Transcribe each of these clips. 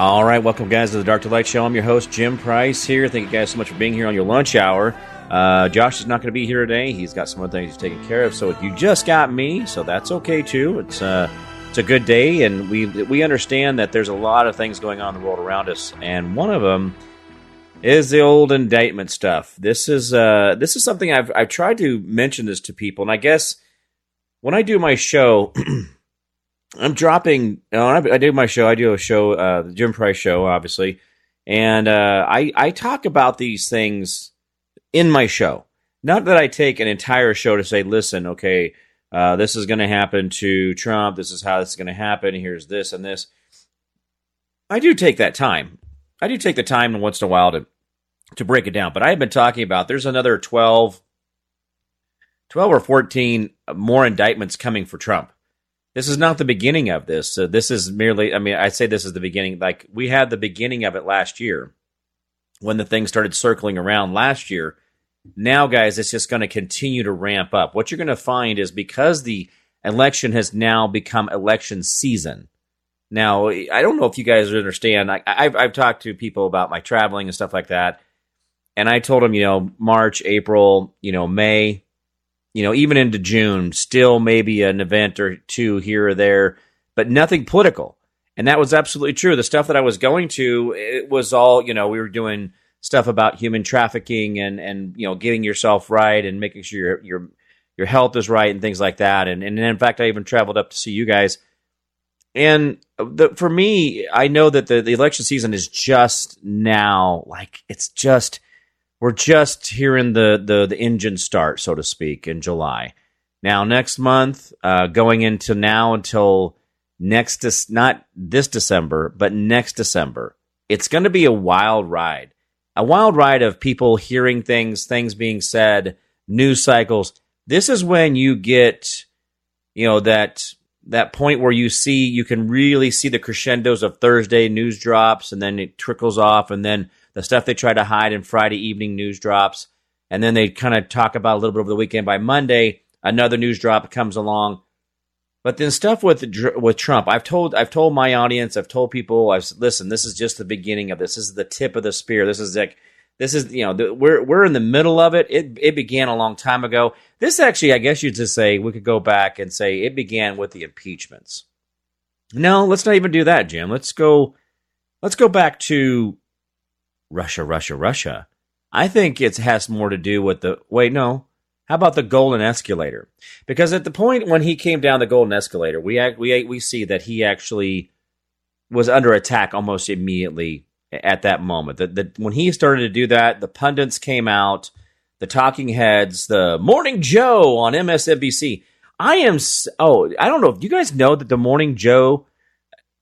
All right, welcome guys to the Dark to Light Show. I'm your host Jim Price here. Thank you guys so much for being here on your lunch hour. Uh, Josh is not going to be here today. He's got some other things he's taking care of. So you just got me, so that's okay too. It's uh, it's a good day, and we we understand that there's a lot of things going on in the world around us, and one of them is the old indictment stuff. This is uh, this is something I've I've tried to mention this to people, and I guess when I do my show. I'm dropping. I do my show. I do a show, uh, the Jim Price Show, obviously, and uh, I I talk about these things in my show. Not that I take an entire show to say, listen, okay, uh, this is going to happen to Trump. This is how this is going to happen. Here's this and this. I do take that time. I do take the time once in a while to to break it down. But I have been talking about there's another 12, 12 or 14 more indictments coming for Trump. This is not the beginning of this. So this is merely, I mean, I say this is the beginning. Like we had the beginning of it last year when the thing started circling around last year. Now, guys, it's just going to continue to ramp up. What you're going to find is because the election has now become election season. Now, I don't know if you guys understand. I, I've, I've talked to people about my traveling and stuff like that. And I told them, you know, March, April, you know, May, you know, even into June, still maybe an event or two here or there, but nothing political. And that was absolutely true. The stuff that I was going to, it was all, you know, we were doing stuff about human trafficking and and you know getting yourself right and making sure your your your health is right and things like that. And and in fact, I even traveled up to see you guys. And the, for me, I know that the, the election season is just now, like it's just we're just hearing the the the engine start, so to speak, in July. Now, next month, uh, going into now until next, Dec- not this December, but next December, it's going to be a wild ride. A wild ride of people hearing things, things being said, news cycles. This is when you get, you know, that that point where you see you can really see the crescendos of Thursday news drops, and then it trickles off, and then the stuff they try to hide in Friday evening news drops, and then they kind of talk about a little bit over the weekend. By Monday, another news drop comes along. But then stuff with with Trump, I've told I've told my audience, I've told people, I've listen, this is just the beginning of this. This is the tip of the spear. This is like this is you know the, we're we're in the middle of it. It it began a long time ago. This actually, I guess you'd just say we could go back and say it began with the impeachments. No, let's not even do that, Jim. Let's go. Let's go back to Russia, Russia, Russia. I think it has more to do with the wait. No, how about the golden escalator? Because at the point when he came down the golden escalator, we we we see that he actually was under attack almost immediately at that moment. That the, when he started to do that, the pundits came out, the talking heads, the Morning Joe on MSNBC. I am oh, I don't know if you guys know that the Morning Joe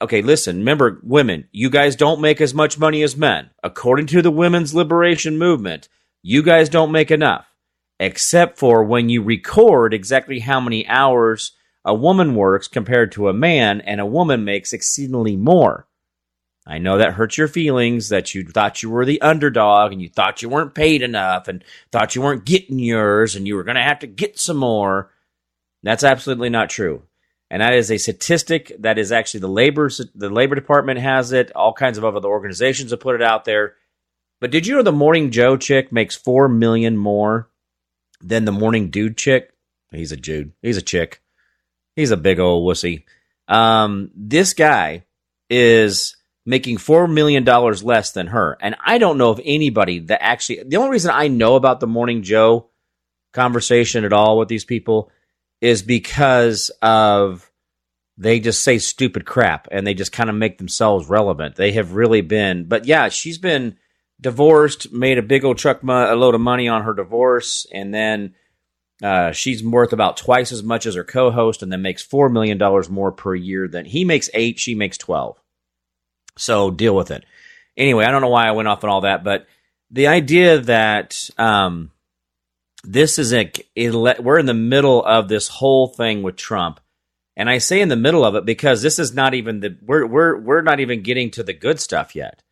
okay, listen, remember, women, you guys don't make as much money as men. According to the women's liberation movement, you guys don't make enough, except for when you record exactly how many hours a woman works compared to a man, and a woman makes exceedingly more. I know that hurts your feelings that you thought you were the underdog and you thought you weren't paid enough and thought you weren't getting yours and you were going to have to get some more. That's absolutely not true and that is a statistic that is actually the labor the labor department has it. All kinds of other organizations have put it out there. But did you know the Morning Joe chick makes four million more than the Morning Dude chick? He's a dude. He's a chick. He's a big old wussy. Um, this guy is making four million dollars less than her, and I don't know of anybody that actually. The only reason I know about the Morning Joe conversation at all with these people is because of they just say stupid crap and they just kind of make themselves relevant. They have really been, but yeah, she's been divorced, made a big old truck mo- a load of money on her divorce, and then uh, she's worth about twice as much as her co-host, and then makes four million dollars more per year than he makes eight. She makes twelve. So deal with it. anyway, I don't know why I went off on all that, but the idea that um, this is a we're in the middle of this whole thing with Trump, and I say in the middle of it because this is not even the we're we're we're not even getting to the good stuff yet.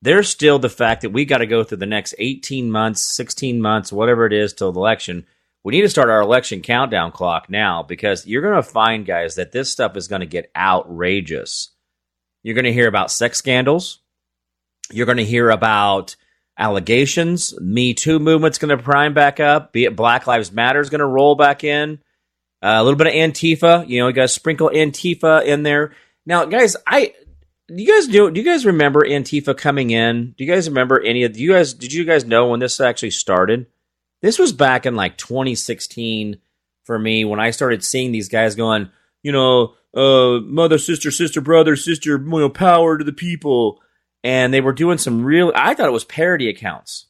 There's still the fact that we got to go through the next 18 months, 16 months, whatever it is till the election. We need to start our election countdown clock now because you're going to find, guys, that this stuff is going to get outrageous. You're going to hear about sex scandals. You're going to hear about allegations. Me Too movement's going to prime back up. Be it Black Lives Matter is going to roll back in. Uh, a little bit of Antifa. You know, you got to sprinkle Antifa in there. Now, guys, I do you guys do do you guys remember Antifa coming in? Do you guys remember any of do you guys did you guys know when this actually started? This was back in like 2016 for me when I started seeing these guys going, you know, uh, mother, sister, sister, brother, sister, you know, power to the people and they were doing some real I thought it was parody accounts.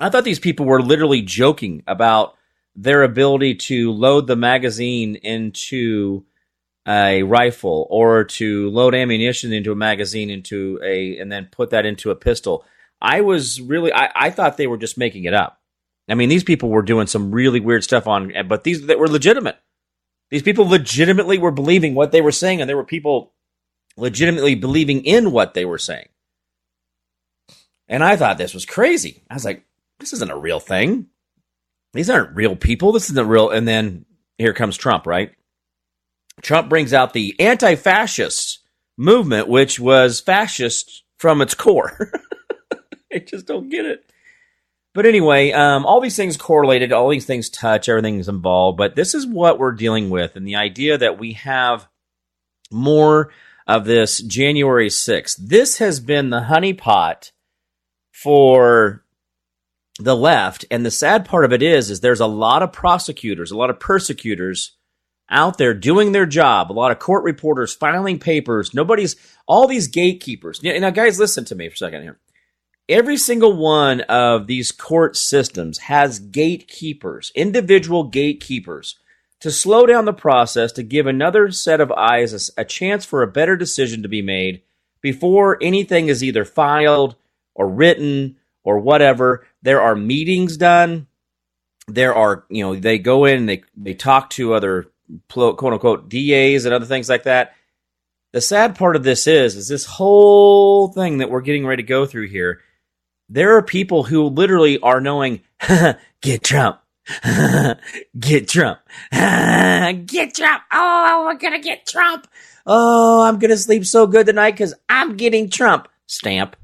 I thought these people were literally joking about their ability to load the magazine into a rifle or to load ammunition into a magazine into a and then put that into a pistol. I was really I, I thought they were just making it up. I mean, these people were doing some really weird stuff on but these that were legitimate. These people legitimately were believing what they were saying, and there were people legitimately believing in what they were saying. And I thought this was crazy. I was like, this isn't a real thing. These aren't real people. This isn't real. And then here comes Trump, right? Trump brings out the anti fascist movement, which was fascist from its core. I just don't get it. But anyway, um, all these things correlated, all these things touch, everything's involved. But this is what we're dealing with. And the idea that we have more of this January 6th. This has been the honeypot for the left. And the sad part of it is, is there's a lot of prosecutors, a lot of persecutors out there doing their job, a lot of court reporters filing papers. Nobody's, all these gatekeepers. Now, guys, listen to me for a second here. Every single one of these court systems has gatekeepers, individual gatekeepers, to slow down the process, to give another set of eyes a, a chance for a better decision to be made before anything is either filed or written or whatever. There are meetings done. There are, you know, they go in and they, they talk to other quote unquote DAs and other things like that. The sad part of this is, is this whole thing that we're getting ready to go through here. There are people who literally are knowing, get Trump, get Trump, get Trump. Oh, we're gonna get Trump. Oh, I'm gonna sleep so good tonight because I'm getting Trump. Stamp.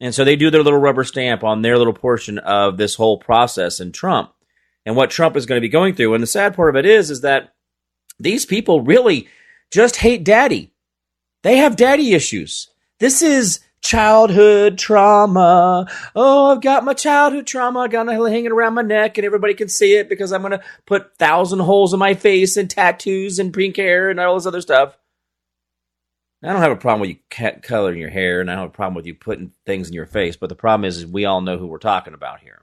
And so they do their little rubber stamp on their little portion of this whole process and Trump and what Trump is going to be going through. And the sad part of it is, is that these people really just hate daddy. They have daddy issues. This is childhood trauma. Oh, I've got my childhood trauma. It hanging around my neck and everybody can see it because I'm going to put thousand holes in my face and tattoos and pink hair and all this other stuff. I don't have a problem with you coloring your hair, and I don't have a problem with you putting things in your face. But the problem is, is we all know who we're talking about here,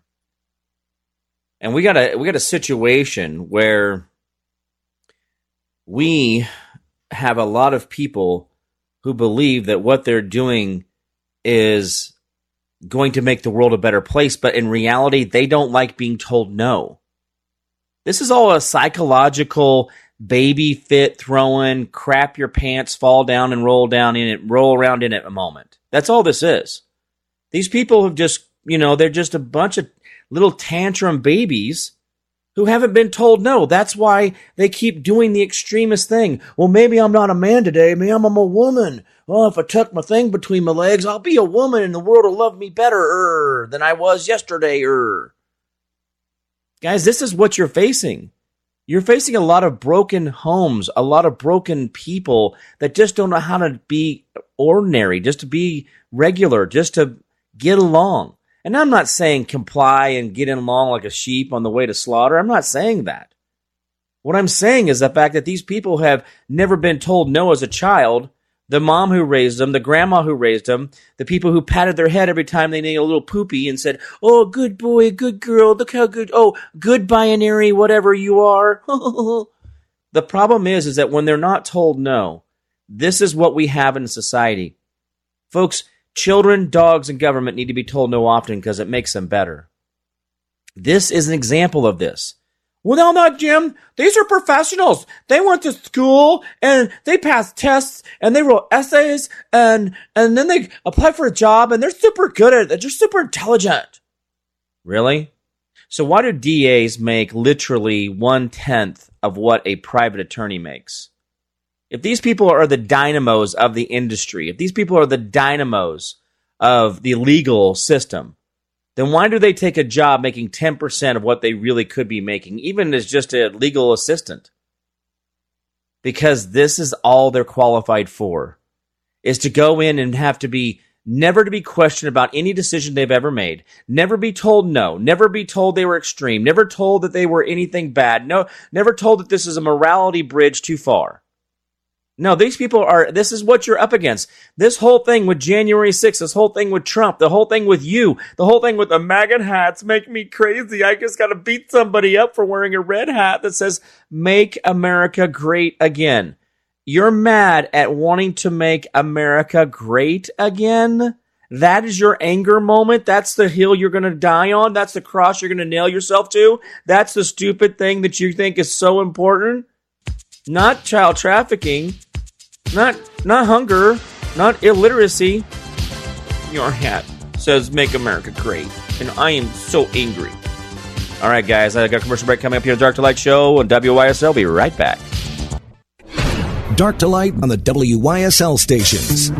and we got a we got a situation where we have a lot of people who believe that what they're doing is going to make the world a better place, but in reality, they don't like being told no. This is all a psychological baby fit throwing, crap your pants, fall down and roll down in it, roll around in it a moment. That's all this is. These people have just, you know, they're just a bunch of little tantrum babies who haven't been told no. That's why they keep doing the extremist thing. Well, maybe I'm not a man today. Maybe I'm a woman. Well, if I tuck my thing between my legs, I'll be a woman and the world will love me better than I was yesterday. Er. Guys, this is what you're facing. You're facing a lot of broken homes, a lot of broken people that just don't know how to be ordinary, just to be regular, just to get along. And I'm not saying comply and get along like a sheep on the way to slaughter. I'm not saying that. What I'm saying is the fact that these people have never been told no as a child the mom who raised them, the grandma who raised them, the people who patted their head every time they made a little poopy and said, Oh, good boy, good girl, look how good, oh, good binary, whatever you are. the problem is, is that when they're not told no, this is what we have in society. Folks, Children, dogs, and government need to be told no often because it makes them better. This is an example of this. Well, no, not Jim. These are professionals. They went to school and they passed tests and they wrote essays and and then they apply for a job and they're super good at it. They're super intelligent. Really? So why do DAs make literally one tenth of what a private attorney makes? If these people are the dynamos of the industry, if these people are the dynamos of the legal system, then why do they take a job making 10% of what they really could be making, even as just a legal assistant? Because this is all they're qualified for, is to go in and have to be never to be questioned about any decision they've ever made, never be told no, never be told they were extreme, never told that they were anything bad, no, never told that this is a morality bridge too far. No, these people are, this is what you're up against. This whole thing with January 6th, this whole thing with Trump, the whole thing with you, the whole thing with the MAGA hats make me crazy. I just gotta beat somebody up for wearing a red hat that says, make America great again. You're mad at wanting to make America great again? That is your anger moment. That's the hill you're going to die on. That's the cross you're going to nail yourself to. That's the stupid thing that you think is so important. Not child trafficking. Not not hunger, not illiteracy. Your hat says "Make America Great," and I am so angry. All right, guys, I got commercial break coming up here. on Dark to Light Show on WYSL. Be right back. Dark to Light on the WYSL stations.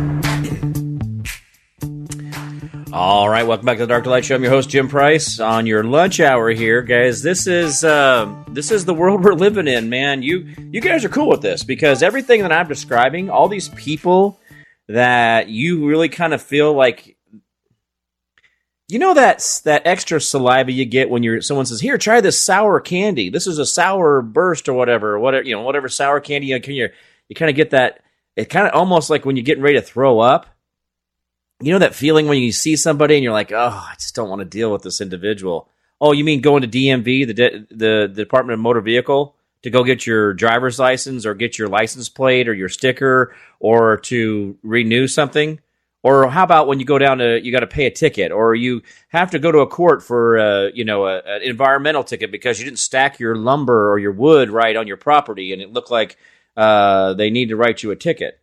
All right, welcome back to the Dark Light Show. I'm your host Jim Price on your lunch hour here, guys. This is uh, this is the world we're living in, man. You you guys are cool with this because everything that I'm describing, all these people that you really kind of feel like you know that that extra saliva you get when you're someone says, "Here, try this sour candy. This is a sour burst or whatever, whatever you know, whatever sour candy you can you you kind of get that. It kind of almost like when you're getting ready to throw up you know that feeling when you see somebody and you're like, oh, I just don't want to deal with this individual. Oh, you mean going to DMV, the de- the Department of Motor Vehicle, to go get your driver's license or get your license plate or your sticker or to renew something? Or how about when you go down to you got to pay a ticket, or you have to go to a court for uh, you know an environmental ticket because you didn't stack your lumber or your wood right on your property, and it looked like uh, they need to write you a ticket.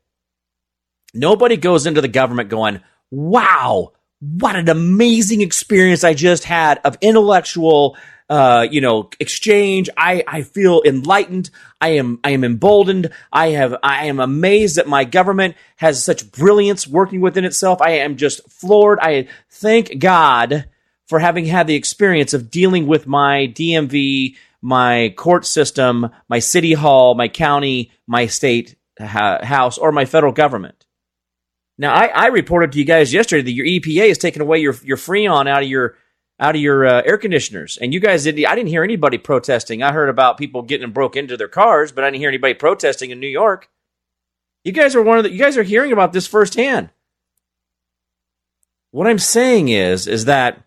Nobody goes into the government going, wow, what an amazing experience I just had of intellectual, uh, you know, exchange. I, I feel enlightened. I am, I am emboldened. I have, I am amazed that my government has such brilliance working within itself. I am just floored. I thank God for having had the experience of dealing with my DMV, my court system, my city hall, my county, my state ha- house, or my federal government. Now, I, I, reported to you guys yesterday that your EPA is taking away your your Freon out of your out of your uh, air conditioners, and you guys didn't. I didn't hear anybody protesting. I heard about people getting broke into their cars, but I didn't hear anybody protesting in New York. You guys are one of the. You guys are hearing about this firsthand. What I'm saying is, is that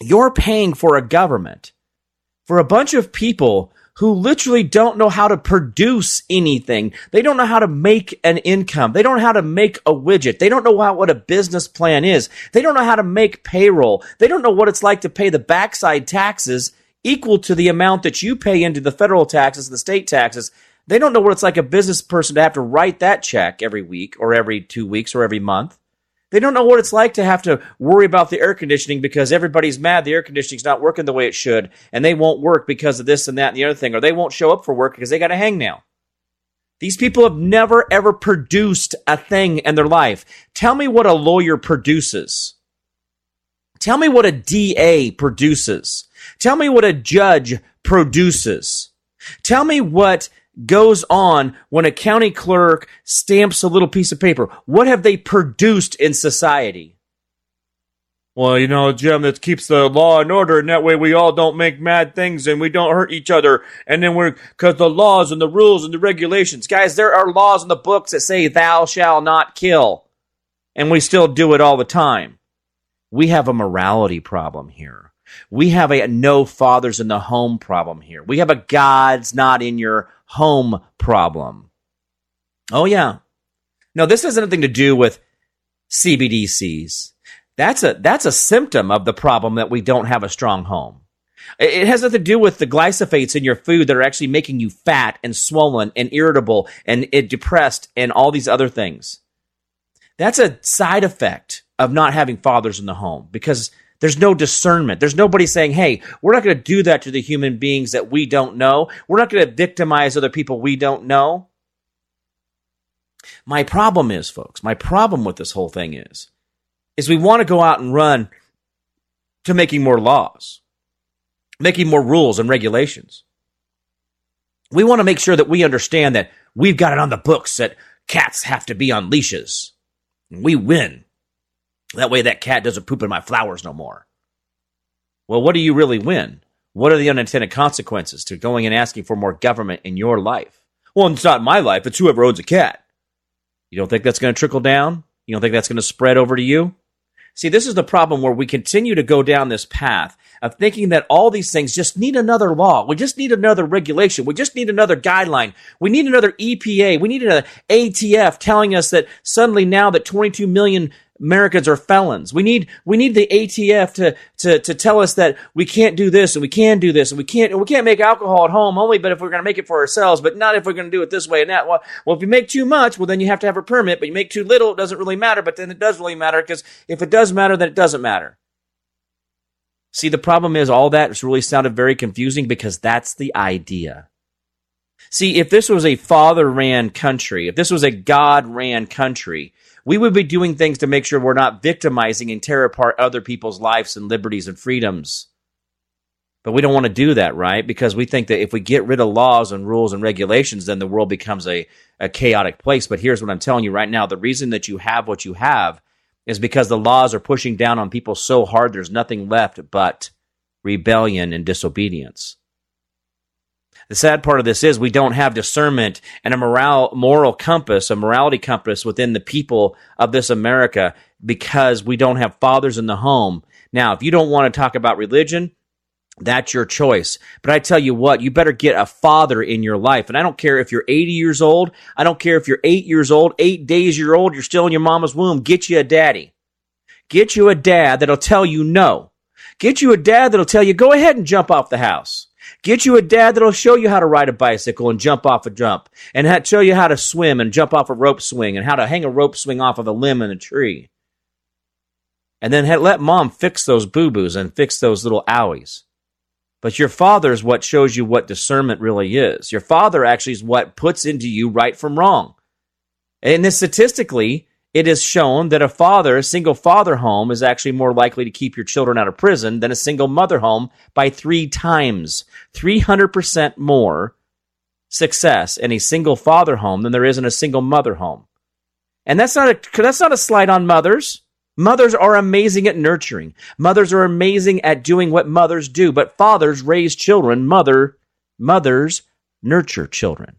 you're paying for a government for a bunch of people who literally don't know how to produce anything. They don't know how to make an income. They don't know how to make a widget. They don't know how, what a business plan is. They don't know how to make payroll. They don't know what it's like to pay the backside taxes equal to the amount that you pay into the federal taxes the state taxes. They don't know what it's like a business person to have to write that check every week or every two weeks or every month. They don't know what it's like to have to worry about the air conditioning because everybody's mad the air conditioning's not working the way it should, and they won't work because of this and that and the other thing, or they won't show up for work because they got a hangnail. These people have never ever produced a thing in their life. Tell me what a lawyer produces. Tell me what a DA produces. Tell me what a judge produces. Tell me what goes on when a county clerk stamps a little piece of paper? What have they produced in society? Well, you know, Jim, that keeps the law and order, and that way we all don't make mad things and we don't hurt each other. And then we're, cause the laws and the rules and the regulations. Guys, there are laws in the books that say thou shall not kill. And we still do it all the time. We have a morality problem here. We have a no fathers in the home problem here. We have a God's not in your home problem. Oh, yeah. No, this has nothing to do with CBDCs. That's a that's a symptom of the problem that we don't have a strong home. It has nothing to do with the glyphosates in your food that are actually making you fat and swollen and irritable and depressed and all these other things. That's a side effect of not having fathers in the home because there's no discernment. There's nobody saying, hey, we're not going to do that to the human beings that we don't know. We're not going to victimize other people we don't know. My problem is, folks, my problem with this whole thing is, is we want to go out and run to making more laws, making more rules and regulations. We want to make sure that we understand that we've got it on the books that cats have to be on leashes. We win. That way that cat doesn't poop in my flowers no more. Well, what do you really win? What are the unintended consequences to going and asking for more government in your life? Well, it's not my life, it's whoever owns a cat. You don't think that's going to trickle down? You don't think that's going to spread over to you? See, this is the problem where we continue to go down this path of thinking that all these things just need another law. We just need another regulation. We just need another guideline. We need another EPA. We need an ATF telling us that suddenly now that 22 million Americans are felons. We need we need the ATF to to to tell us that we can't do this and we can do this and we can't we can't make alcohol at home only, but if we're going to make it for ourselves, but not if we're going to do it this way and that. Well, well, if you make too much, well then you have to have a permit. But you make too little, it doesn't really matter. But then it does really matter because if it does matter, then it doesn't matter. See, the problem is all that really sounded very confusing because that's the idea. See, if this was a father ran country, if this was a God ran country, we would be doing things to make sure we're not victimizing and tear apart other people's lives and liberties and freedoms. But we don't want to do that, right? Because we think that if we get rid of laws and rules and regulations, then the world becomes a, a chaotic place. But here's what I'm telling you right now the reason that you have what you have is because the laws are pushing down on people so hard there's nothing left but rebellion and disobedience. The sad part of this is we don't have discernment and a moral, moral compass, a morality compass within the people of this America because we don't have fathers in the home. Now, if you don't want to talk about religion, that's your choice. But I tell you what, you better get a father in your life. And I don't care if you're 80 years old. I don't care if you're eight years old, eight days year old, you're still in your mama's womb. Get you a daddy. Get you a dad that'll tell you no. Get you a dad that'll tell you, go ahead and jump off the house. Get you a dad that'll show you how to ride a bicycle and jump off a jump, and show you how to swim and jump off a rope swing, and how to hang a rope swing off of a limb in a tree. And then let mom fix those boo boos and fix those little owies. But your father is what shows you what discernment really is. Your father actually is what puts into you right from wrong. And this statistically, it is shown that a father, a single father home, is actually more likely to keep your children out of prison than a single mother home by three times. 300% more success in a single father home than there is in a single mother home. And that's not a, that's not a slight on mothers. Mothers are amazing at nurturing. Mothers are amazing at doing what mothers do, but fathers raise children. Mother, mothers nurture children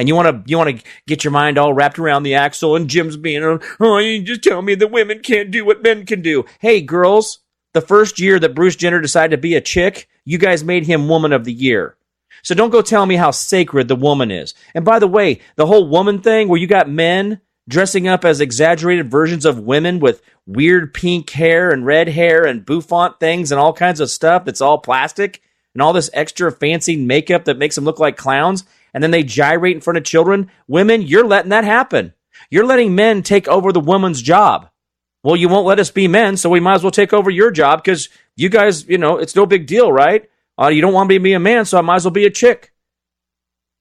and you want to you want to get your mind all wrapped around the axle and Jim's being oh, oh you just tell me that women can't do what men can do. Hey girls, the first year that Bruce Jenner decided to be a chick, you guys made him woman of the year. So don't go tell me how sacred the woman is. And by the way, the whole woman thing where you got men dressing up as exaggerated versions of women with weird pink hair and red hair and bouffant things and all kinds of stuff that's all plastic and all this extra fancy makeup that makes them look like clowns and then they gyrate in front of children. Women, you're letting that happen. You're letting men take over the woman's job. Well, you won't let us be men, so we might as well take over your job because you guys, you know, it's no big deal, right? Uh, you don't want me to be a man, so I might as well be a chick.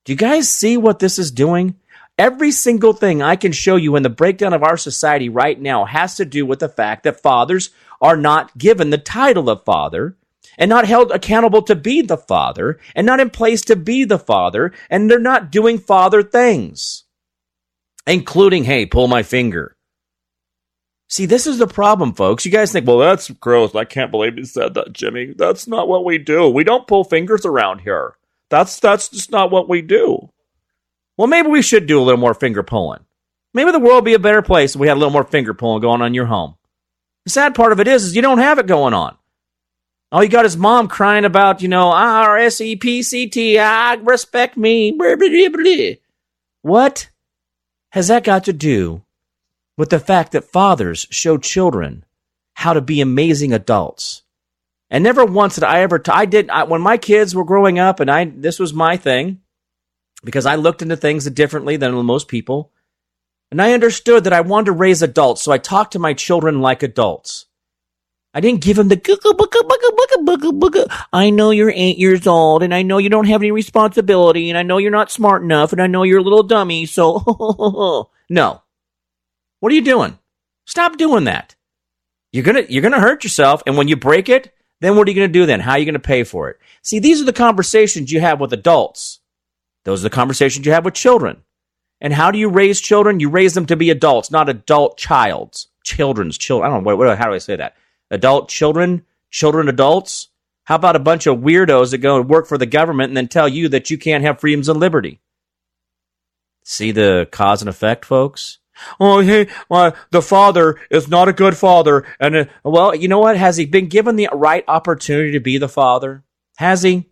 Do you guys see what this is doing? Every single thing I can show you in the breakdown of our society right now has to do with the fact that fathers are not given the title of father and not held accountable to be the father and not in place to be the father and they're not doing father things including hey pull my finger. See this is the problem folks. You guys think well that's gross. I can't believe you said that jimmy. That's not what we do. We don't pull fingers around here. That's that's just not what we do. Well maybe we should do a little more finger pulling. Maybe the world would be a better place if we had a little more finger pulling going on in your home. The sad part of it is, is you don't have it going on all you got is mom crying about, you know, R S E P C T, I respect me. What has that got to do with the fact that fathers show children how to be amazing adults. And never once did I ever, t- I did, I, when my kids were growing up and I, this was my thing, because I looked into things differently than most people. And I understood that I wanted to raise adults, so I talked to my children like adults. I didn't give them the. I know you're eight years old, and I know you don't have any responsibility, and I know you're not smart enough, and I know you're a little dummy. So no, what are you doing? Stop doing that. You're gonna you're gonna hurt yourself, and when you break it, then what are you gonna do? Then how are you gonna pay for it? See, these are the conversations you have with adults. Those are the conversations you have with children. And how do you raise children? You raise them to be adults, not adult childs, children's children. I don't know what, what how do I say that? Adult children, children adults? How about a bunch of weirdos that go and work for the government and then tell you that you can't have freedoms and liberty? See the cause and effect, folks? Oh, hey, uh, the father is not a good father. And, uh, well, you know what? Has he been given the right opportunity to be the father? Has he?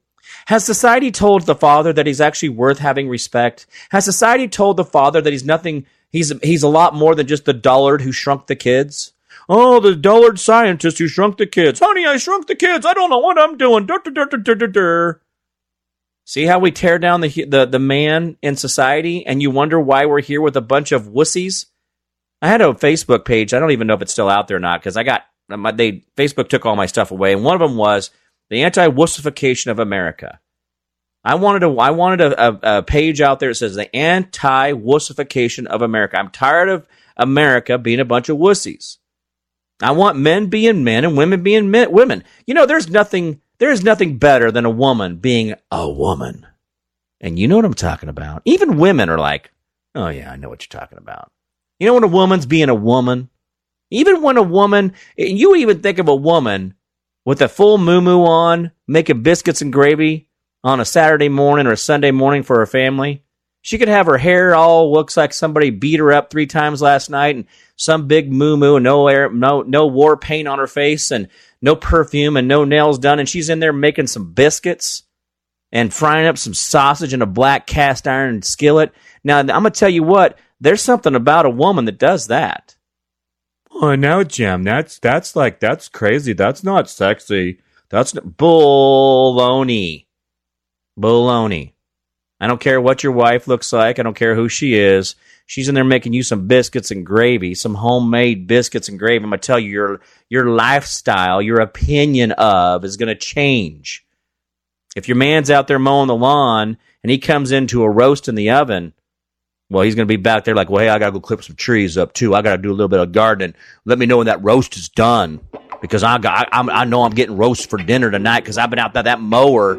Has society told the father that he's actually worth having respect? Has society told the father that he's nothing, he's, he's a lot more than just the dullard who shrunk the kids? Oh, the dullard scientist who shrunk the kids. Honey, I shrunk the kids. I don't know what I'm doing. Dur, dur, dur. See how we tear down the, the the man in society, and you wonder why we're here with a bunch of wussies. I had a Facebook page. I don't even know if it's still out there or not because I got my, they Facebook took all my stuff away, and one of them was the anti-wussification of America. I wanted a I wanted a, a, a page out there that says the anti-wussification of America. I'm tired of America being a bunch of wussies. I want men being men and women being men, women. You know, there's nothing there is nothing better than a woman being a woman. And you know what I'm talking about. Even women are like, "Oh yeah, I know what you're talking about." You know when a woman's being a woman? Even when a woman, you even think of a woman with a full moo on, making biscuits and gravy on a Saturday morning or a Sunday morning for her family. She could have her hair all looks like somebody beat her up three times last night and some big muumuu, no air, no, no war paint on her face and no perfume and no nails done. And she's in there making some biscuits and frying up some sausage in a black cast iron skillet. Now, I'm to tell you what, there's something about a woman that does that. Oh, now, Jim, that's, that's like, that's crazy. That's not sexy. That's baloney. Baloney. I don't care what your wife looks like. I don't care who she is. She's in there making you some biscuits and gravy, some homemade biscuits and gravy. I'm gonna tell you your your lifestyle, your opinion of is gonna change. If your man's out there mowing the lawn and he comes into a roast in the oven, well, he's gonna be back there like, well, hey, I gotta go clip some trees up too. I gotta do a little bit of gardening. Let me know when that roast is done because I got I, I know I'm getting roast for dinner tonight because I've been out there that mower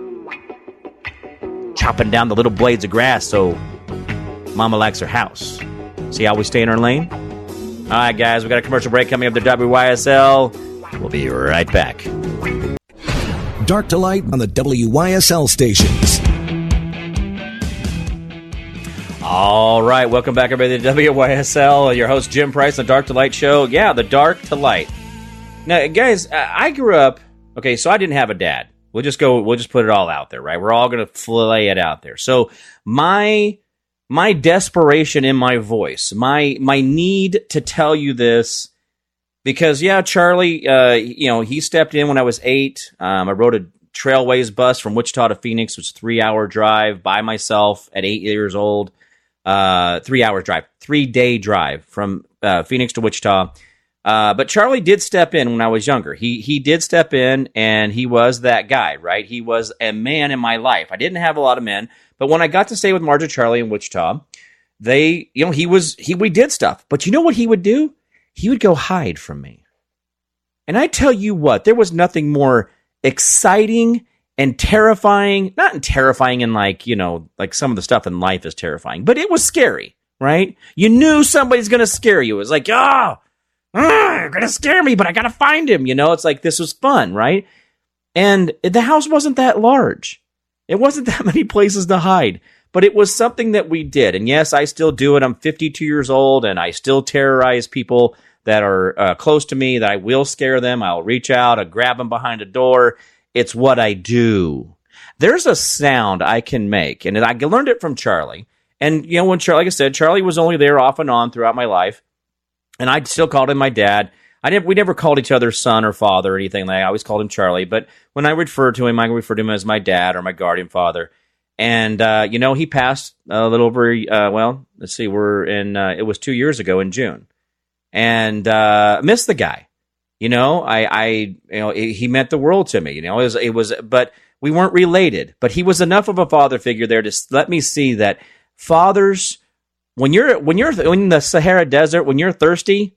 chopping down the little blades of grass so Mama likes her house. See how we stay in our lane? All right, guys, we got a commercial break coming up to WYSL. We'll be right back. Dark to light on the WYSL stations. All right, welcome back, everybody, to WYSL. Your host, Jim Price, the Dark to Light Show. Yeah, the Dark to Light. Now, guys, I grew up. Okay, so I didn't have a dad. We'll just go. We'll just put it all out there, right? We're all going to flay it out there. So my my desperation in my voice, my my need to tell you this, because yeah, Charlie, uh, you know, he stepped in when I was eight. Um, I rode a Trailways bus from Wichita to Phoenix, which was three hour drive by myself at eight years old. Uh, three hour drive, three day drive from uh, Phoenix to Wichita. Uh, but Charlie did step in when I was younger. He he did step in, and he was that guy, right? He was a man in my life. I didn't have a lot of men, but when I got to stay with Marge Charlie in Wichita, they, you know, he was he we did stuff. But you know what he would do? He would go hide from me. And I tell you what, there was nothing more exciting and terrifying. Not terrifying in like you know, like some of the stuff in life is terrifying, but it was scary, right? You knew somebody's going to scare you. It was like, ah. Oh, you're gonna scare me, but I gotta find him. You know, it's like this was fun, right? And the house wasn't that large. It wasn't that many places to hide, but it was something that we did. And yes, I still do it. I'm 52 years old, and I still terrorize people that are uh, close to me. That I will scare them. I'll reach out, I'll grab them behind a door. It's what I do. There's a sound I can make, and I learned it from Charlie. And you know, when Charlie, like I said, Charlie was only there off and on throughout my life and I still called him my dad. I didn't. We never called each other son or father or anything like. I always called him Charlie. But when I referred to him, I referred to him as my dad or my guardian father. And uh, you know, he passed a little over. Uh, well, let's see, we're in. Uh, it was two years ago in June, and uh, missed the guy. You know, I, I, you know, he meant the world to me. You know, it was, it was, but we weren't related. But he was enough of a father figure there to let me see that fathers, when you're, when you're in the Sahara Desert, when you're thirsty,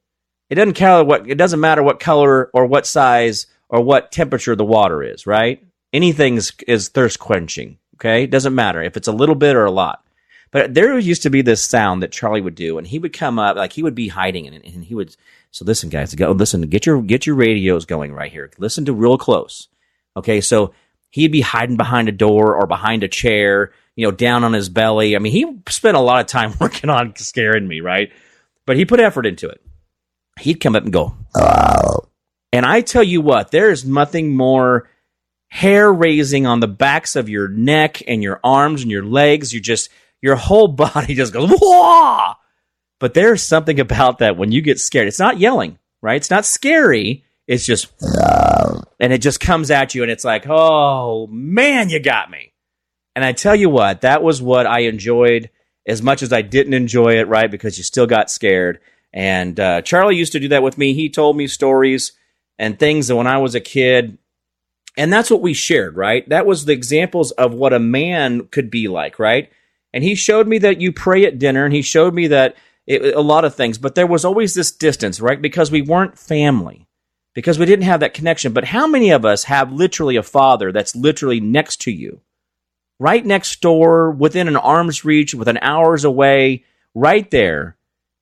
it doesn't care what, it doesn't matter what color or what size or what temperature the water is, right? Anything is, is thirst quenching. Okay, it doesn't matter if it's a little bit or a lot. But there used to be this sound that Charlie would do, and he would come up like he would be hiding, and, and he would. So listen, guys, go listen. Get your get your radios going right here. Listen to real close. Okay, so he'd be hiding behind a door or behind a chair, you know, down on his belly. I mean, he spent a lot of time working on scaring me, right? But he put effort into it. He'd come up and go, oh. and I tell you what, there's nothing more hair raising on the backs of your neck and your arms and your legs. You just your whole body just goes Whoa! But there's something about that when you get scared. It's not yelling, right? It's not scary. It's just and it just comes at you and it's like, "Oh, man, you got me." And I tell you what, that was what I enjoyed as much as I didn't enjoy it, right? Because you still got scared. And uh, Charlie used to do that with me. He told me stories and things that when I was a kid, and that's what we shared, right? That was the examples of what a man could be like, right? And he showed me that you pray at dinner, and he showed me that it, a lot of things, but there was always this distance, right? Because we weren't family, because we didn't have that connection. But how many of us have literally a father that's literally next to you, right next door, within an arm's reach, within hours away, right there?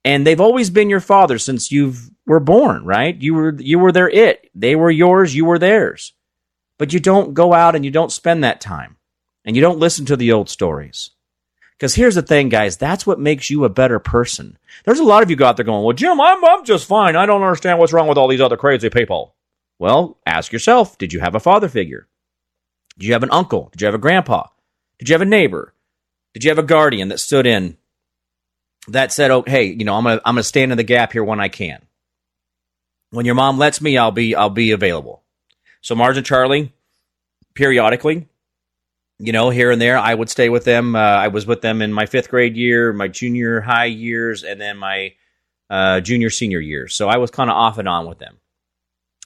And they've always been your father since you were born, right? You were you were their it. They were yours. You were theirs. But you don't go out and you don't spend that time, and you don't listen to the old stories. Because here's the thing, guys, that's what makes you a better person. There's a lot of you out there going, well, Jim, I'm, I'm just fine. I don't understand what's wrong with all these other crazy people. Well, ask yourself, did you have a father figure? Did you have an uncle? Did you have a grandpa? Did you have a neighbor? Did you have a guardian that stood in that said, "Oh, hey, you know, I'm gonna I'm gonna stand in the gap here when I can. When your mom lets me, I'll be I'll be available." So Marge and Charlie, periodically, you know, here and there, I would stay with them. Uh, I was with them in my fifth grade year, my junior high years, and then my uh, junior senior years. So I was kind of off and on with them.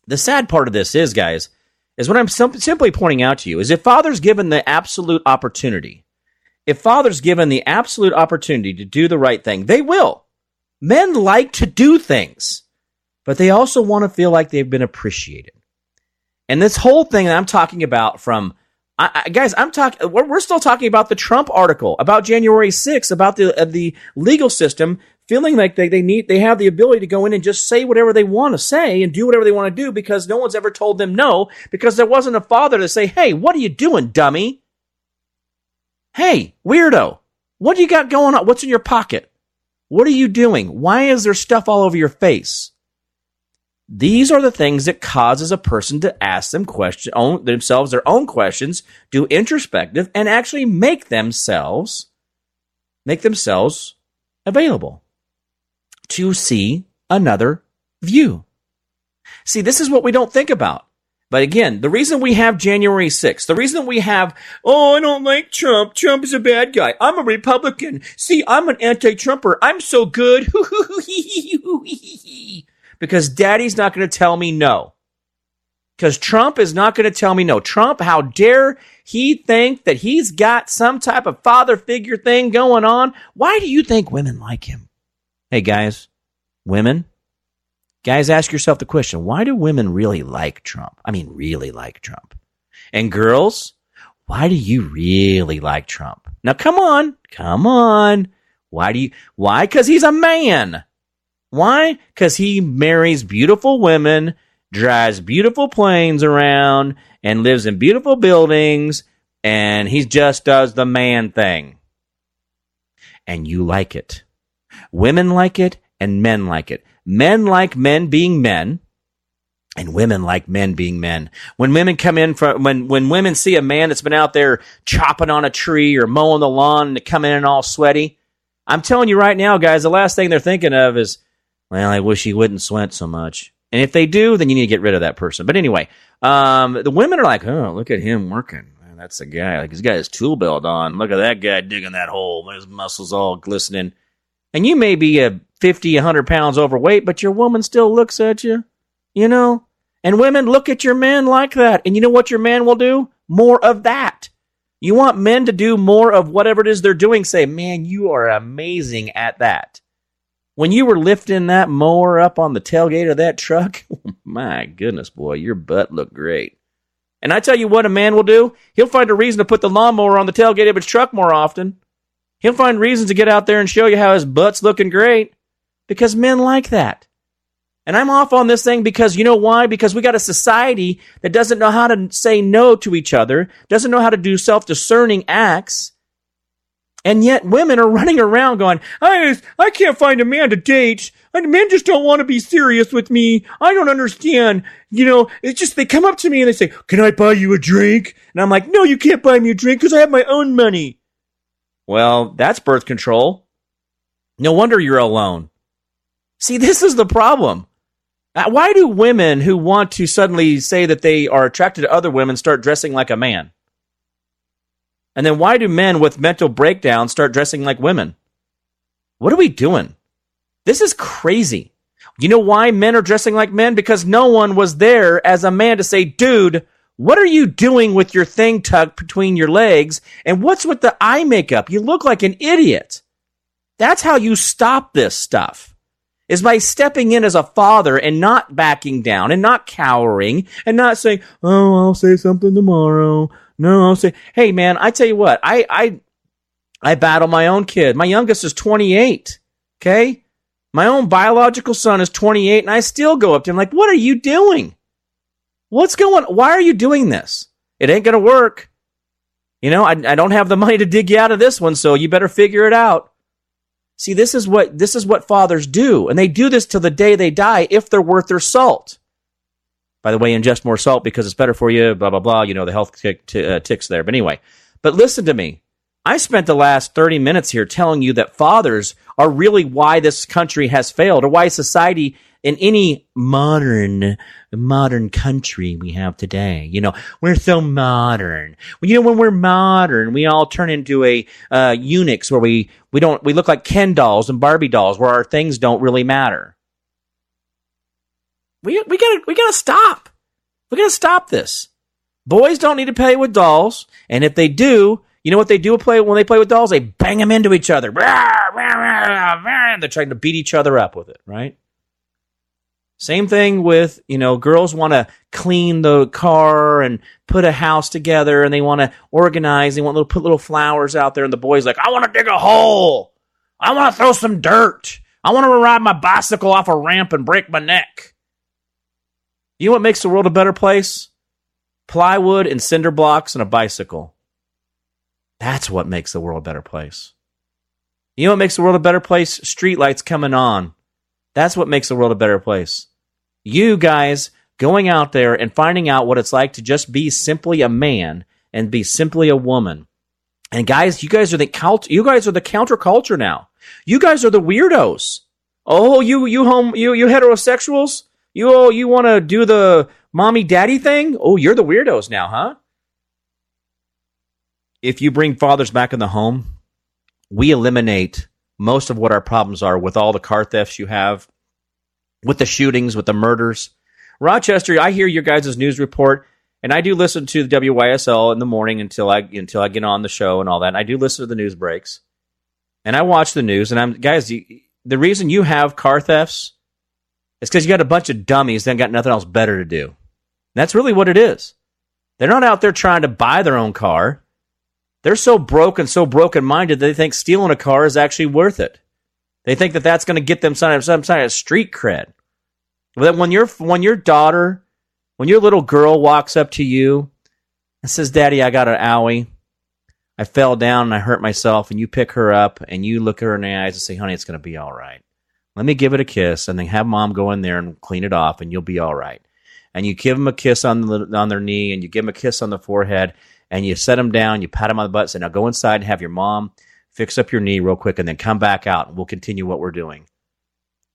The sad part of this is, guys, is what I'm sim- simply pointing out to you is if father's given the absolute opportunity, if father's given the absolute opportunity to do the right thing, they will. Men like to do things, but they also want to feel like they've been appreciated. And this whole thing that I'm talking about from I, I, guys, I'm talking. We're, we're, still talking about the Trump article about January 6th, about the uh, the legal system feeling like they, they need they have the ability to go in and just say whatever they want to say and do whatever they want to do because no one's ever told them no because there wasn't a father to say, "Hey, what are you doing, dummy? Hey, weirdo, what do you got going on? What's in your pocket? What are you doing? Why is there stuff all over your face?" These are the things that causes a person to ask them question, own, themselves their own questions, do introspective, and actually make themselves make themselves available to see another view. See, this is what we don't think about. But again, the reason we have January 6th, the reason we have, oh, I don't like Trump. Trump is a bad guy. I'm a Republican. See, I'm an anti-Trumper. I'm so good. because daddy's not going to tell me no. Because Trump is not going to tell me no. Trump, how dare he think that he's got some type of father figure thing going on? Why do you think women like him? Hey, guys, women, guys, ask yourself the question why do women really like Trump? I mean, really like Trump. And girls, why do you really like Trump? Now, come on, come on. Why do you, why? Because he's a man. Why? Because he marries beautiful women, drives beautiful planes around, and lives in beautiful buildings, and he just does the man thing. And you like it. Women like it, and men like it. Men like men being men, and women like men being men. When women come in from when when women see a man that's been out there chopping on a tree or mowing the lawn and they come in all sweaty, I'm telling you right now, guys, the last thing they're thinking of is Well, I wish he wouldn't sweat so much. And if they do, then you need to get rid of that person. But anyway, um, the women are like, oh, look at him working. Man, that's the guy. Like he's got his tool belt on. Look at that guy digging that hole. His muscles all glistening. And you may be a 50, 100 pounds overweight, but your woman still looks at you, you know? And women look at your men like that. And you know what your man will do? More of that. You want men to do more of whatever it is they're doing. Say, man, you are amazing at that. When you were lifting that mower up on the tailgate of that truck, oh my goodness, boy, your butt looked great. And I tell you what a man will do, he'll find a reason to put the lawnmower on the tailgate of his truck more often. He'll find reasons to get out there and show you how his butt's looking great because men like that. And I'm off on this thing because you know why? Because we got a society that doesn't know how to say no to each other, doesn't know how to do self discerning acts. And yet women are running around going, I, I can't find a man to date. And Men just don't want to be serious with me. I don't understand. You know, it's just they come up to me and they say, Can I buy you a drink? And I'm like, No, you can't buy me a drink because I have my own money. Well, that's birth control. No wonder you're alone. See, this is the problem. Uh, why do women who want to suddenly say that they are attracted to other women start dressing like a man? And then why do men with mental breakdowns start dressing like women? What are we doing? This is crazy. You know why men are dressing like men? Because no one was there as a man to say, dude, what are you doing with your thing tucked between your legs? And what's with the eye makeup? You look like an idiot. That's how you stop this stuff. Is by stepping in as a father and not backing down and not cowering and not saying, "Oh, I'll say something tomorrow." No, I'll say, "Hey, man, I tell you what, I I I battle my own kid. My youngest is 28. Okay, my own biological son is 28, and I still go up to him like, "What are you doing?" What's going on? Why are you doing this? It ain't going to work. You know, I, I don't have the money to dig you out of this one, so you better figure it out. See, this is what this is what fathers do, and they do this till the day they die if they're worth their salt. By the way, ingest more salt because it's better for you. Blah blah blah. You know the health tick, t- uh, ticks there. But anyway, but listen to me. I spent the last 30 minutes here telling you that fathers are really why this country has failed or why society in any modern modern country we have today. You know, we're so modern. You know, when we're modern, we all turn into a uh, eunuchs where we we don't we look like Ken dolls and Barbie dolls where our things don't really matter. We we gotta we gotta stop. We gotta stop this. Boys don't need to play with dolls, and if they do, you know what they do play when they play with dolls? They bang them into each other. They're trying to beat each other up with it, right? Same thing with, you know, girls want to clean the car and put a house together and they want to organize. They want to put little flowers out there. And the boy's like, I want to dig a hole. I want to throw some dirt. I want to ride my bicycle off a ramp and break my neck. You know what makes the world a better place? Plywood and cinder blocks and a bicycle. That's what makes the world a better place. You know what makes the world a better place? Streetlights coming on. That's what makes the world a better place you guys going out there and finding out what it's like to just be simply a man and be simply a woman. And guys, you guys are the cult, you guys are the counterculture now. You guys are the weirdos. Oh, you you home you you heterosexuals? You oh you want to do the mommy daddy thing? Oh, you're the weirdos now, huh? If you bring fathers back in the home, we eliminate most of what our problems are with all the car thefts you have, with the shootings, with the murders. Rochester, I hear your guys' news report, and I do listen to the WYSL in the morning until I until I get on the show and all that. And I do listen to the news breaks, and I watch the news. And I'm guys, the reason you have car thefts is because you got a bunch of dummies that got nothing else better to do. That's really what it is. They're not out there trying to buy their own car. They're so broken, so broken minded, they think stealing a car is actually worth it. They think that that's going to get them some, some kind of street cred. But when your when your daughter, when your little girl walks up to you and says, "Daddy, I got an owie. I fell down and I hurt myself," and you pick her up and you look her in the eyes and say, "Honey, it's going to be all right. Let me give it a kiss," and then have mom go in there and clean it off, and you'll be all right. And you give them a kiss on the on their knee, and you give them a kiss on the forehead, and you set them down, you pat them on the butt, and say, "Now go inside and have your mom." fix up your knee real quick, and then come back out and we'll continue what we're doing.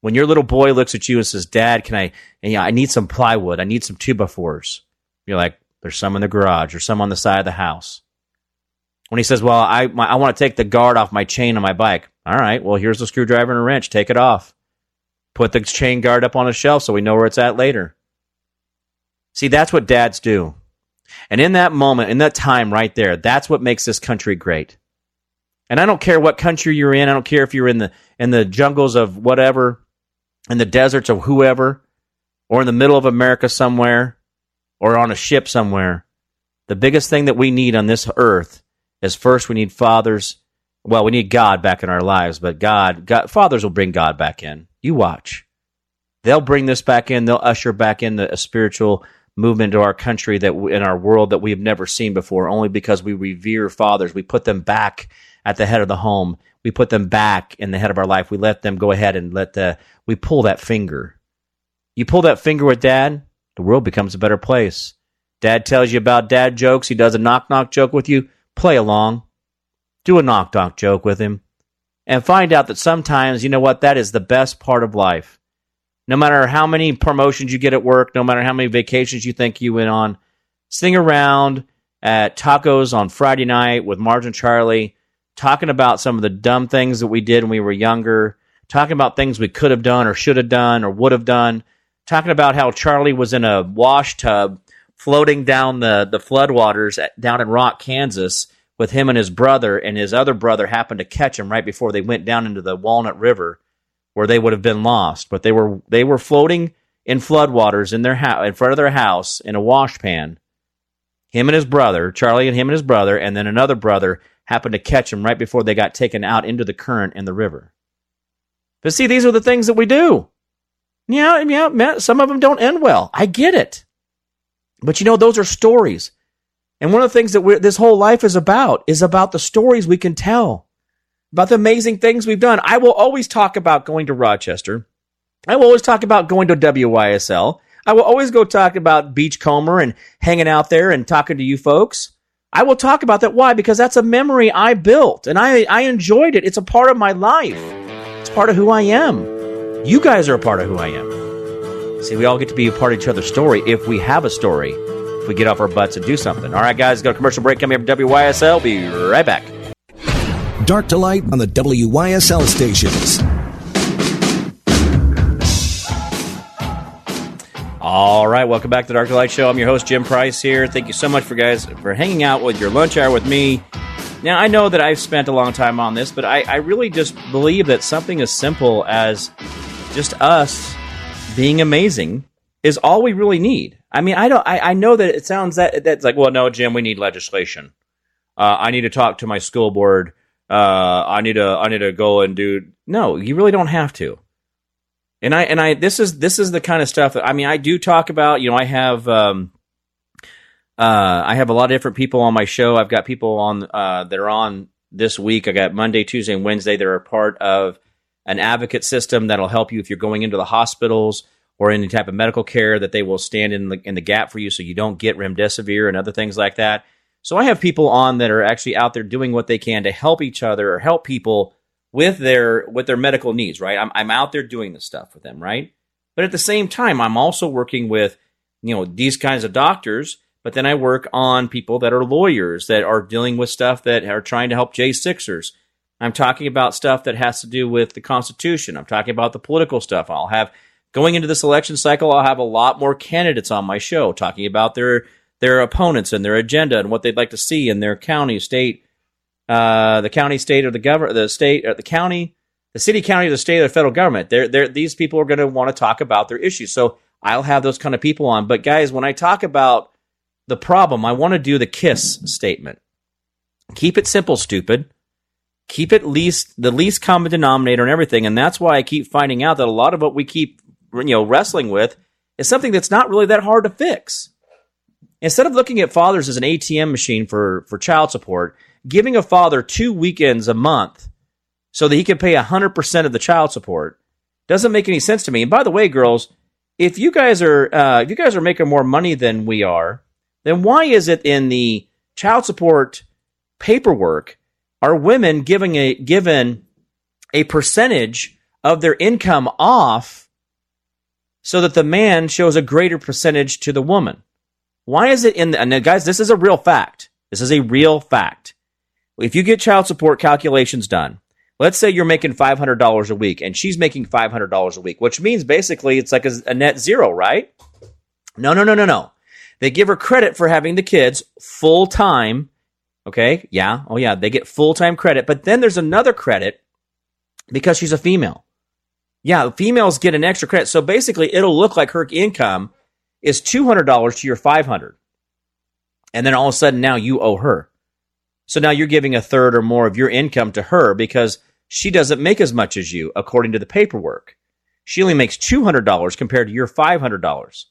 When your little boy looks at you and says, "Dad, can I? And, I need some plywood. I need some two by fours." You're like, "There's some in the garage or some on the side of the house." When he says, "Well, I my, I want to take the guard off my chain on my bike," all right. Well, here's a screwdriver and a wrench. Take it off. Put the chain guard up on a shelf so we know where it's at later. See, that's what dads do. And in that moment, in that time right there, that's what makes this country great. And I don't care what country you're in. I don't care if you're in the in the jungles of whatever, in the deserts of whoever, or in the middle of America somewhere, or on a ship somewhere. The biggest thing that we need on this earth is first we need fathers. Well, we need God back in our lives, but God, God fathers will bring God back in. You watch. They'll bring this back in. They'll usher back in the, a spiritual movement to our country that in our world that we have never seen before only because we revere fathers. We put them back at the head of the home. We put them back in the head of our life. We let them go ahead and let the we pull that finger. You pull that finger with dad the world becomes a better place. Dad tells you about dad jokes. He does a knock knock joke with you. Play along. Do a knock knock joke with him and find out that sometimes you know what that is the best part of life no matter how many promotions you get at work, no matter how many vacations you think you went on, sitting around at tacos on Friday night with Marge and Charlie, talking about some of the dumb things that we did when we were younger, talking about things we could have done or should have done or would have done, talking about how Charlie was in a wash tub floating down the, the floodwaters at, down in Rock, Kansas with him and his brother, and his other brother happened to catch him right before they went down into the Walnut River where they would have been lost, but they were they were floating in floodwaters in their house in front of their house in a wash pan. Him and his brother, Charlie and him and his brother, and then another brother happened to catch them right before they got taken out into the current in the river. But see, these are the things that we do. Yeah, yeah, some of them don't end well. I get it. But you know, those are stories. And one of the things that this whole life is about is about the stories we can tell about the amazing things we've done. I will always talk about going to Rochester. I will always talk about going to WYSL. I will always go talk about Beachcomber and hanging out there and talking to you folks. I will talk about that. Why? Because that's a memory I built and I, I enjoyed it. It's a part of my life. It's part of who I am. You guys are a part of who I am. See, we all get to be a part of each other's story if we have a story, if we get off our butts and do something. All right, guys, got a commercial break coming up at WYSL. Be right back dark to light on the WYSL stations. All right, welcome back to Dark to Light Show. I'm your host Jim Price here. Thank you so much for guys for hanging out with your lunch hour with me. Now I know that I've spent a long time on this, but I, I really just believe that something as simple as just us being amazing is all we really need. I mean, I don't. I, I know that it sounds that that's like, well, no, Jim, we need legislation. Uh, I need to talk to my school board uh, I need to I need to go and do. No, you really don't have to. And I and I this is this is the kind of stuff that I mean I do talk about. You know, I have um, uh, I have a lot of different people on my show. I've got people on uh, that are on this week. I got Monday, Tuesday, and Wednesday. They're a part of an advocate system that'll help you if you're going into the hospitals or any type of medical care. That they will stand in the in the gap for you, so you don't get remdesivir and other things like that. So I have people on that are actually out there doing what they can to help each other or help people with their with their medical needs, right? I'm I'm out there doing this stuff with them, right? But at the same time, I'm also working with, you know, these kinds of doctors, but then I work on people that are lawyers that are dealing with stuff that are trying to help J6ers. I'm talking about stuff that has to do with the Constitution. I'm talking about the political stuff. I'll have going into this election cycle, I'll have a lot more candidates on my show talking about their their opponents and their agenda and what they'd like to see in their county, state, uh, the county, state, or the government, the state, or the county, the city, county, the state, or the federal government. They're, they're, these people are going to want to talk about their issues. So I'll have those kind of people on. But guys, when I talk about the problem, I want to do the KISS statement. Keep it simple, stupid. Keep it least the least common denominator and everything. And that's why I keep finding out that a lot of what we keep you know wrestling with is something that's not really that hard to fix. Instead of looking at fathers as an ATM machine for, for child support, giving a father two weekends a month so that he can pay 100% of the child support doesn't make any sense to me. And by the way, girls, if you guys are uh, if you guys are making more money than we are, then why is it in the child support paperwork are women giving a given a percentage of their income off so that the man shows a greater percentage to the woman. Why is it in the, and guys, this is a real fact. This is a real fact. If you get child support calculations done, let's say you're making $500 a week and she's making $500 a week, which means basically it's like a, a net zero, right? No, no, no, no, no. They give her credit for having the kids full time. Okay. Yeah. Oh, yeah. They get full time credit. But then there's another credit because she's a female. Yeah. Females get an extra credit. So basically, it'll look like her income is $200 to your 500 And then all of a sudden, now you owe her. So now you're giving a third or more of your income to her because she doesn't make as much as you, according to the paperwork. She only makes $200 compared to your $500.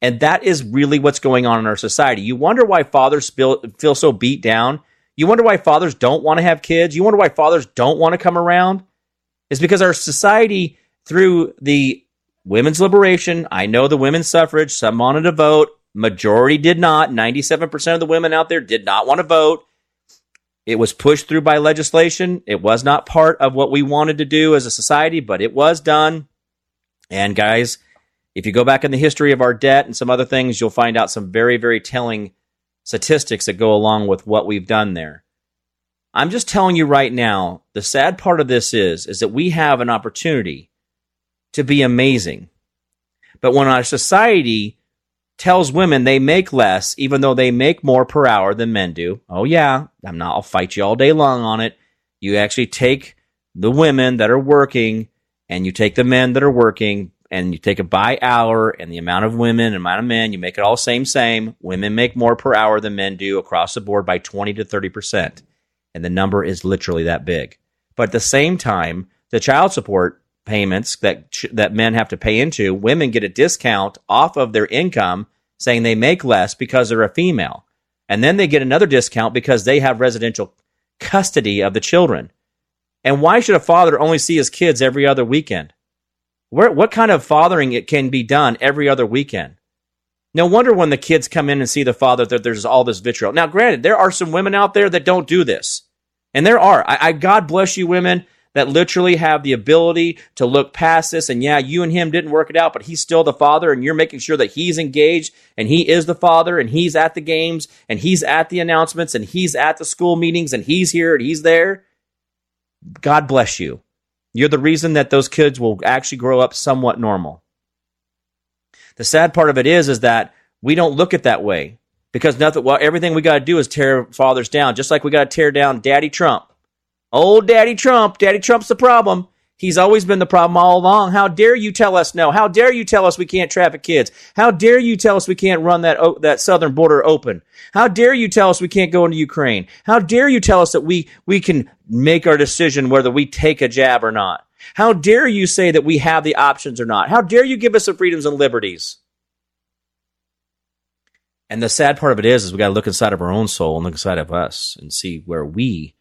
And that is really what's going on in our society. You wonder why fathers feel, feel so beat down. You wonder why fathers don't want to have kids. You wonder why fathers don't want to come around. It's because our society, through the women's liberation, I know the women's suffrage, some wanted to vote, majority did not. 97% of the women out there did not want to vote. It was pushed through by legislation. It was not part of what we wanted to do as a society, but it was done. And guys, if you go back in the history of our debt and some other things, you'll find out some very, very telling statistics that go along with what we've done there. I'm just telling you right now, the sad part of this is, is that we have an opportunity to be amazing. But when our society tells women they make less, even though they make more per hour than men do, oh yeah, I'm not, I'll fight you all day long on it. You actually take the women that are working and you take the men that are working, and you take it by hour and the amount of women and amount of men, you make it all same, same. Women make more per hour than men do across the board by 20 to 30%. And the number is literally that big. But at the same time, the child support payments that, that men have to pay into, women get a discount off of their income saying they make less because they're a female. And then they get another discount because they have residential custody of the children. And why should a father only see his kids every other weekend? Where, what kind of fathering it can be done every other weekend? No wonder when the kids come in and see the father that there's all this vitriol. Now, granted, there are some women out there that don't do this. And there are. I, I God bless you women that literally have the ability to look past this. And yeah, you and him didn't work it out, but he's still the father, and you're making sure that he's engaged and he is the father, and he's at the games, and he's at the announcements, and he's at the school meetings, and he's here and he's there. God bless you. You're the reason that those kids will actually grow up somewhat normal. The sad part of it is, is that we don't look at that way because nothing. Well, everything we got to do is tear fathers down, just like we got to tear down Daddy Trump. Old Daddy Trump. Daddy Trump's the problem. He's always been the problem all along. How dare you tell us no? How dare you tell us we can't traffic kids? How dare you tell us we can't run that that southern border open? How dare you tell us we can't go into Ukraine? How dare you tell us that we we can make our decision whether we take a jab or not? How dare you say that we have the options or not? How dare you give us the freedoms and liberties? And the sad part of it is, is we got to look inside of our own soul and look inside of us and see where we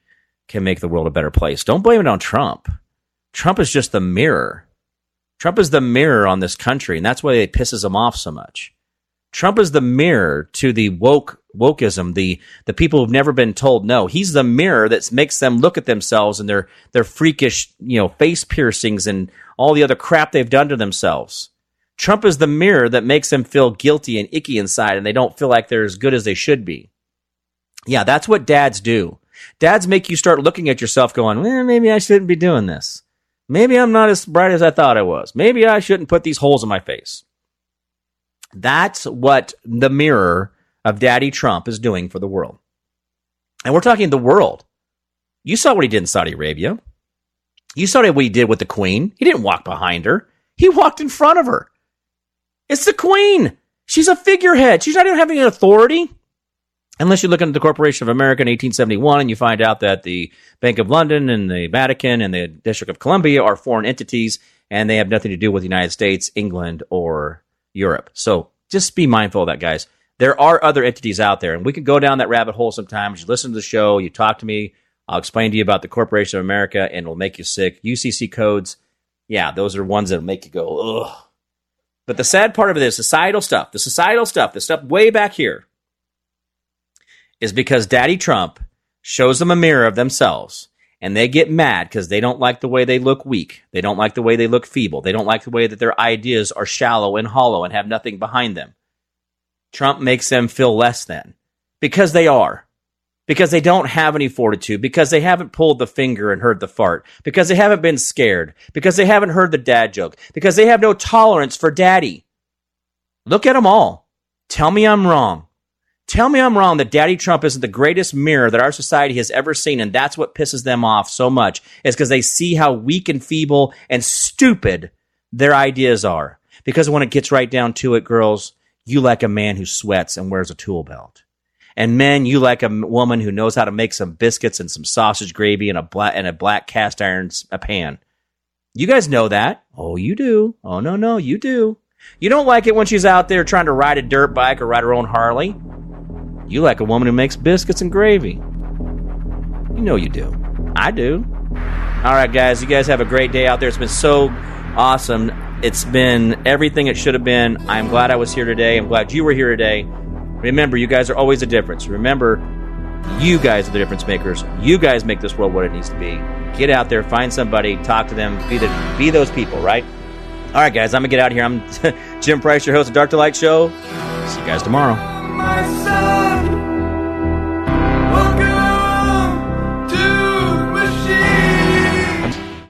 can make the world a better place. Don't blame it on Trump. Trump is just the mirror. Trump is the mirror on this country, and that's why it pisses him off so much. Trump is the mirror to the woke wokeism, the the people who've never been told no. He's the mirror that makes them look at themselves and their their freakish, you know, face piercings and all the other crap they've done to themselves. Trump is the mirror that makes them feel guilty and icky inside and they don't feel like they're as good as they should be. Yeah, that's what dads do. Dads make you start looking at yourself going, well, maybe I shouldn't be doing this. Maybe I'm not as bright as I thought I was. Maybe I shouldn't put these holes in my face. That's what the mirror of Daddy Trump is doing for the world. And we're talking the world. You saw what he did in Saudi Arabia. You saw what he did with the Queen. He didn't walk behind her, he walked in front of her. It's the Queen. She's a figurehead. She's not even having an authority. Unless you look into the Corporation of America in 1871 and you find out that the Bank of London and the Vatican and the District of Columbia are foreign entities and they have nothing to do with the United States, England, or Europe. So just be mindful of that, guys. There are other entities out there, and we could go down that rabbit hole sometimes. You listen to the show, you talk to me, I'll explain to you about the Corporation of America, and it'll make you sick. UCC codes, yeah, those are ones that'll make you go, ugh. But the sad part of it is societal stuff, the societal stuff, the stuff way back here, is because Daddy Trump shows them a mirror of themselves and they get mad because they don't like the way they look weak. They don't like the way they look feeble. They don't like the way that their ideas are shallow and hollow and have nothing behind them. Trump makes them feel less than because they are. Because they don't have any fortitude, because they haven't pulled the finger and heard the fart, because they haven't been scared, because they haven't heard the dad joke, because they have no tolerance for daddy. Look at them all. Tell me I'm wrong. Tell me I'm wrong that Daddy Trump isn't the greatest mirror that our society has ever seen, and that's what pisses them off so much, is because they see how weak and feeble and stupid their ideas are. Because when it gets right down to it, girls, you like a man who sweats and wears a tool belt. And men, you like a woman who knows how to make some biscuits and some sausage gravy a black and a black cast iron a pan. You guys know that. Oh, you do. Oh no, no, you do. You don't like it when she's out there trying to ride a dirt bike or ride her own Harley. You like a woman who makes biscuits and gravy. You know you do. I do. All right, guys, you guys have a great day out there. It's been so awesome. It's been everything it should have been. I'm glad I was here today. I'm glad you were here today. Remember, you guys are always a difference. Remember, you guys are the difference makers. You guys make this world what it needs to be. Get out there, find somebody, talk to them, be the, be those people, right? All right, guys, I'm gonna get out of here. I'm Jim Price, your host of Dark to Light Show. See you guys tomorrow.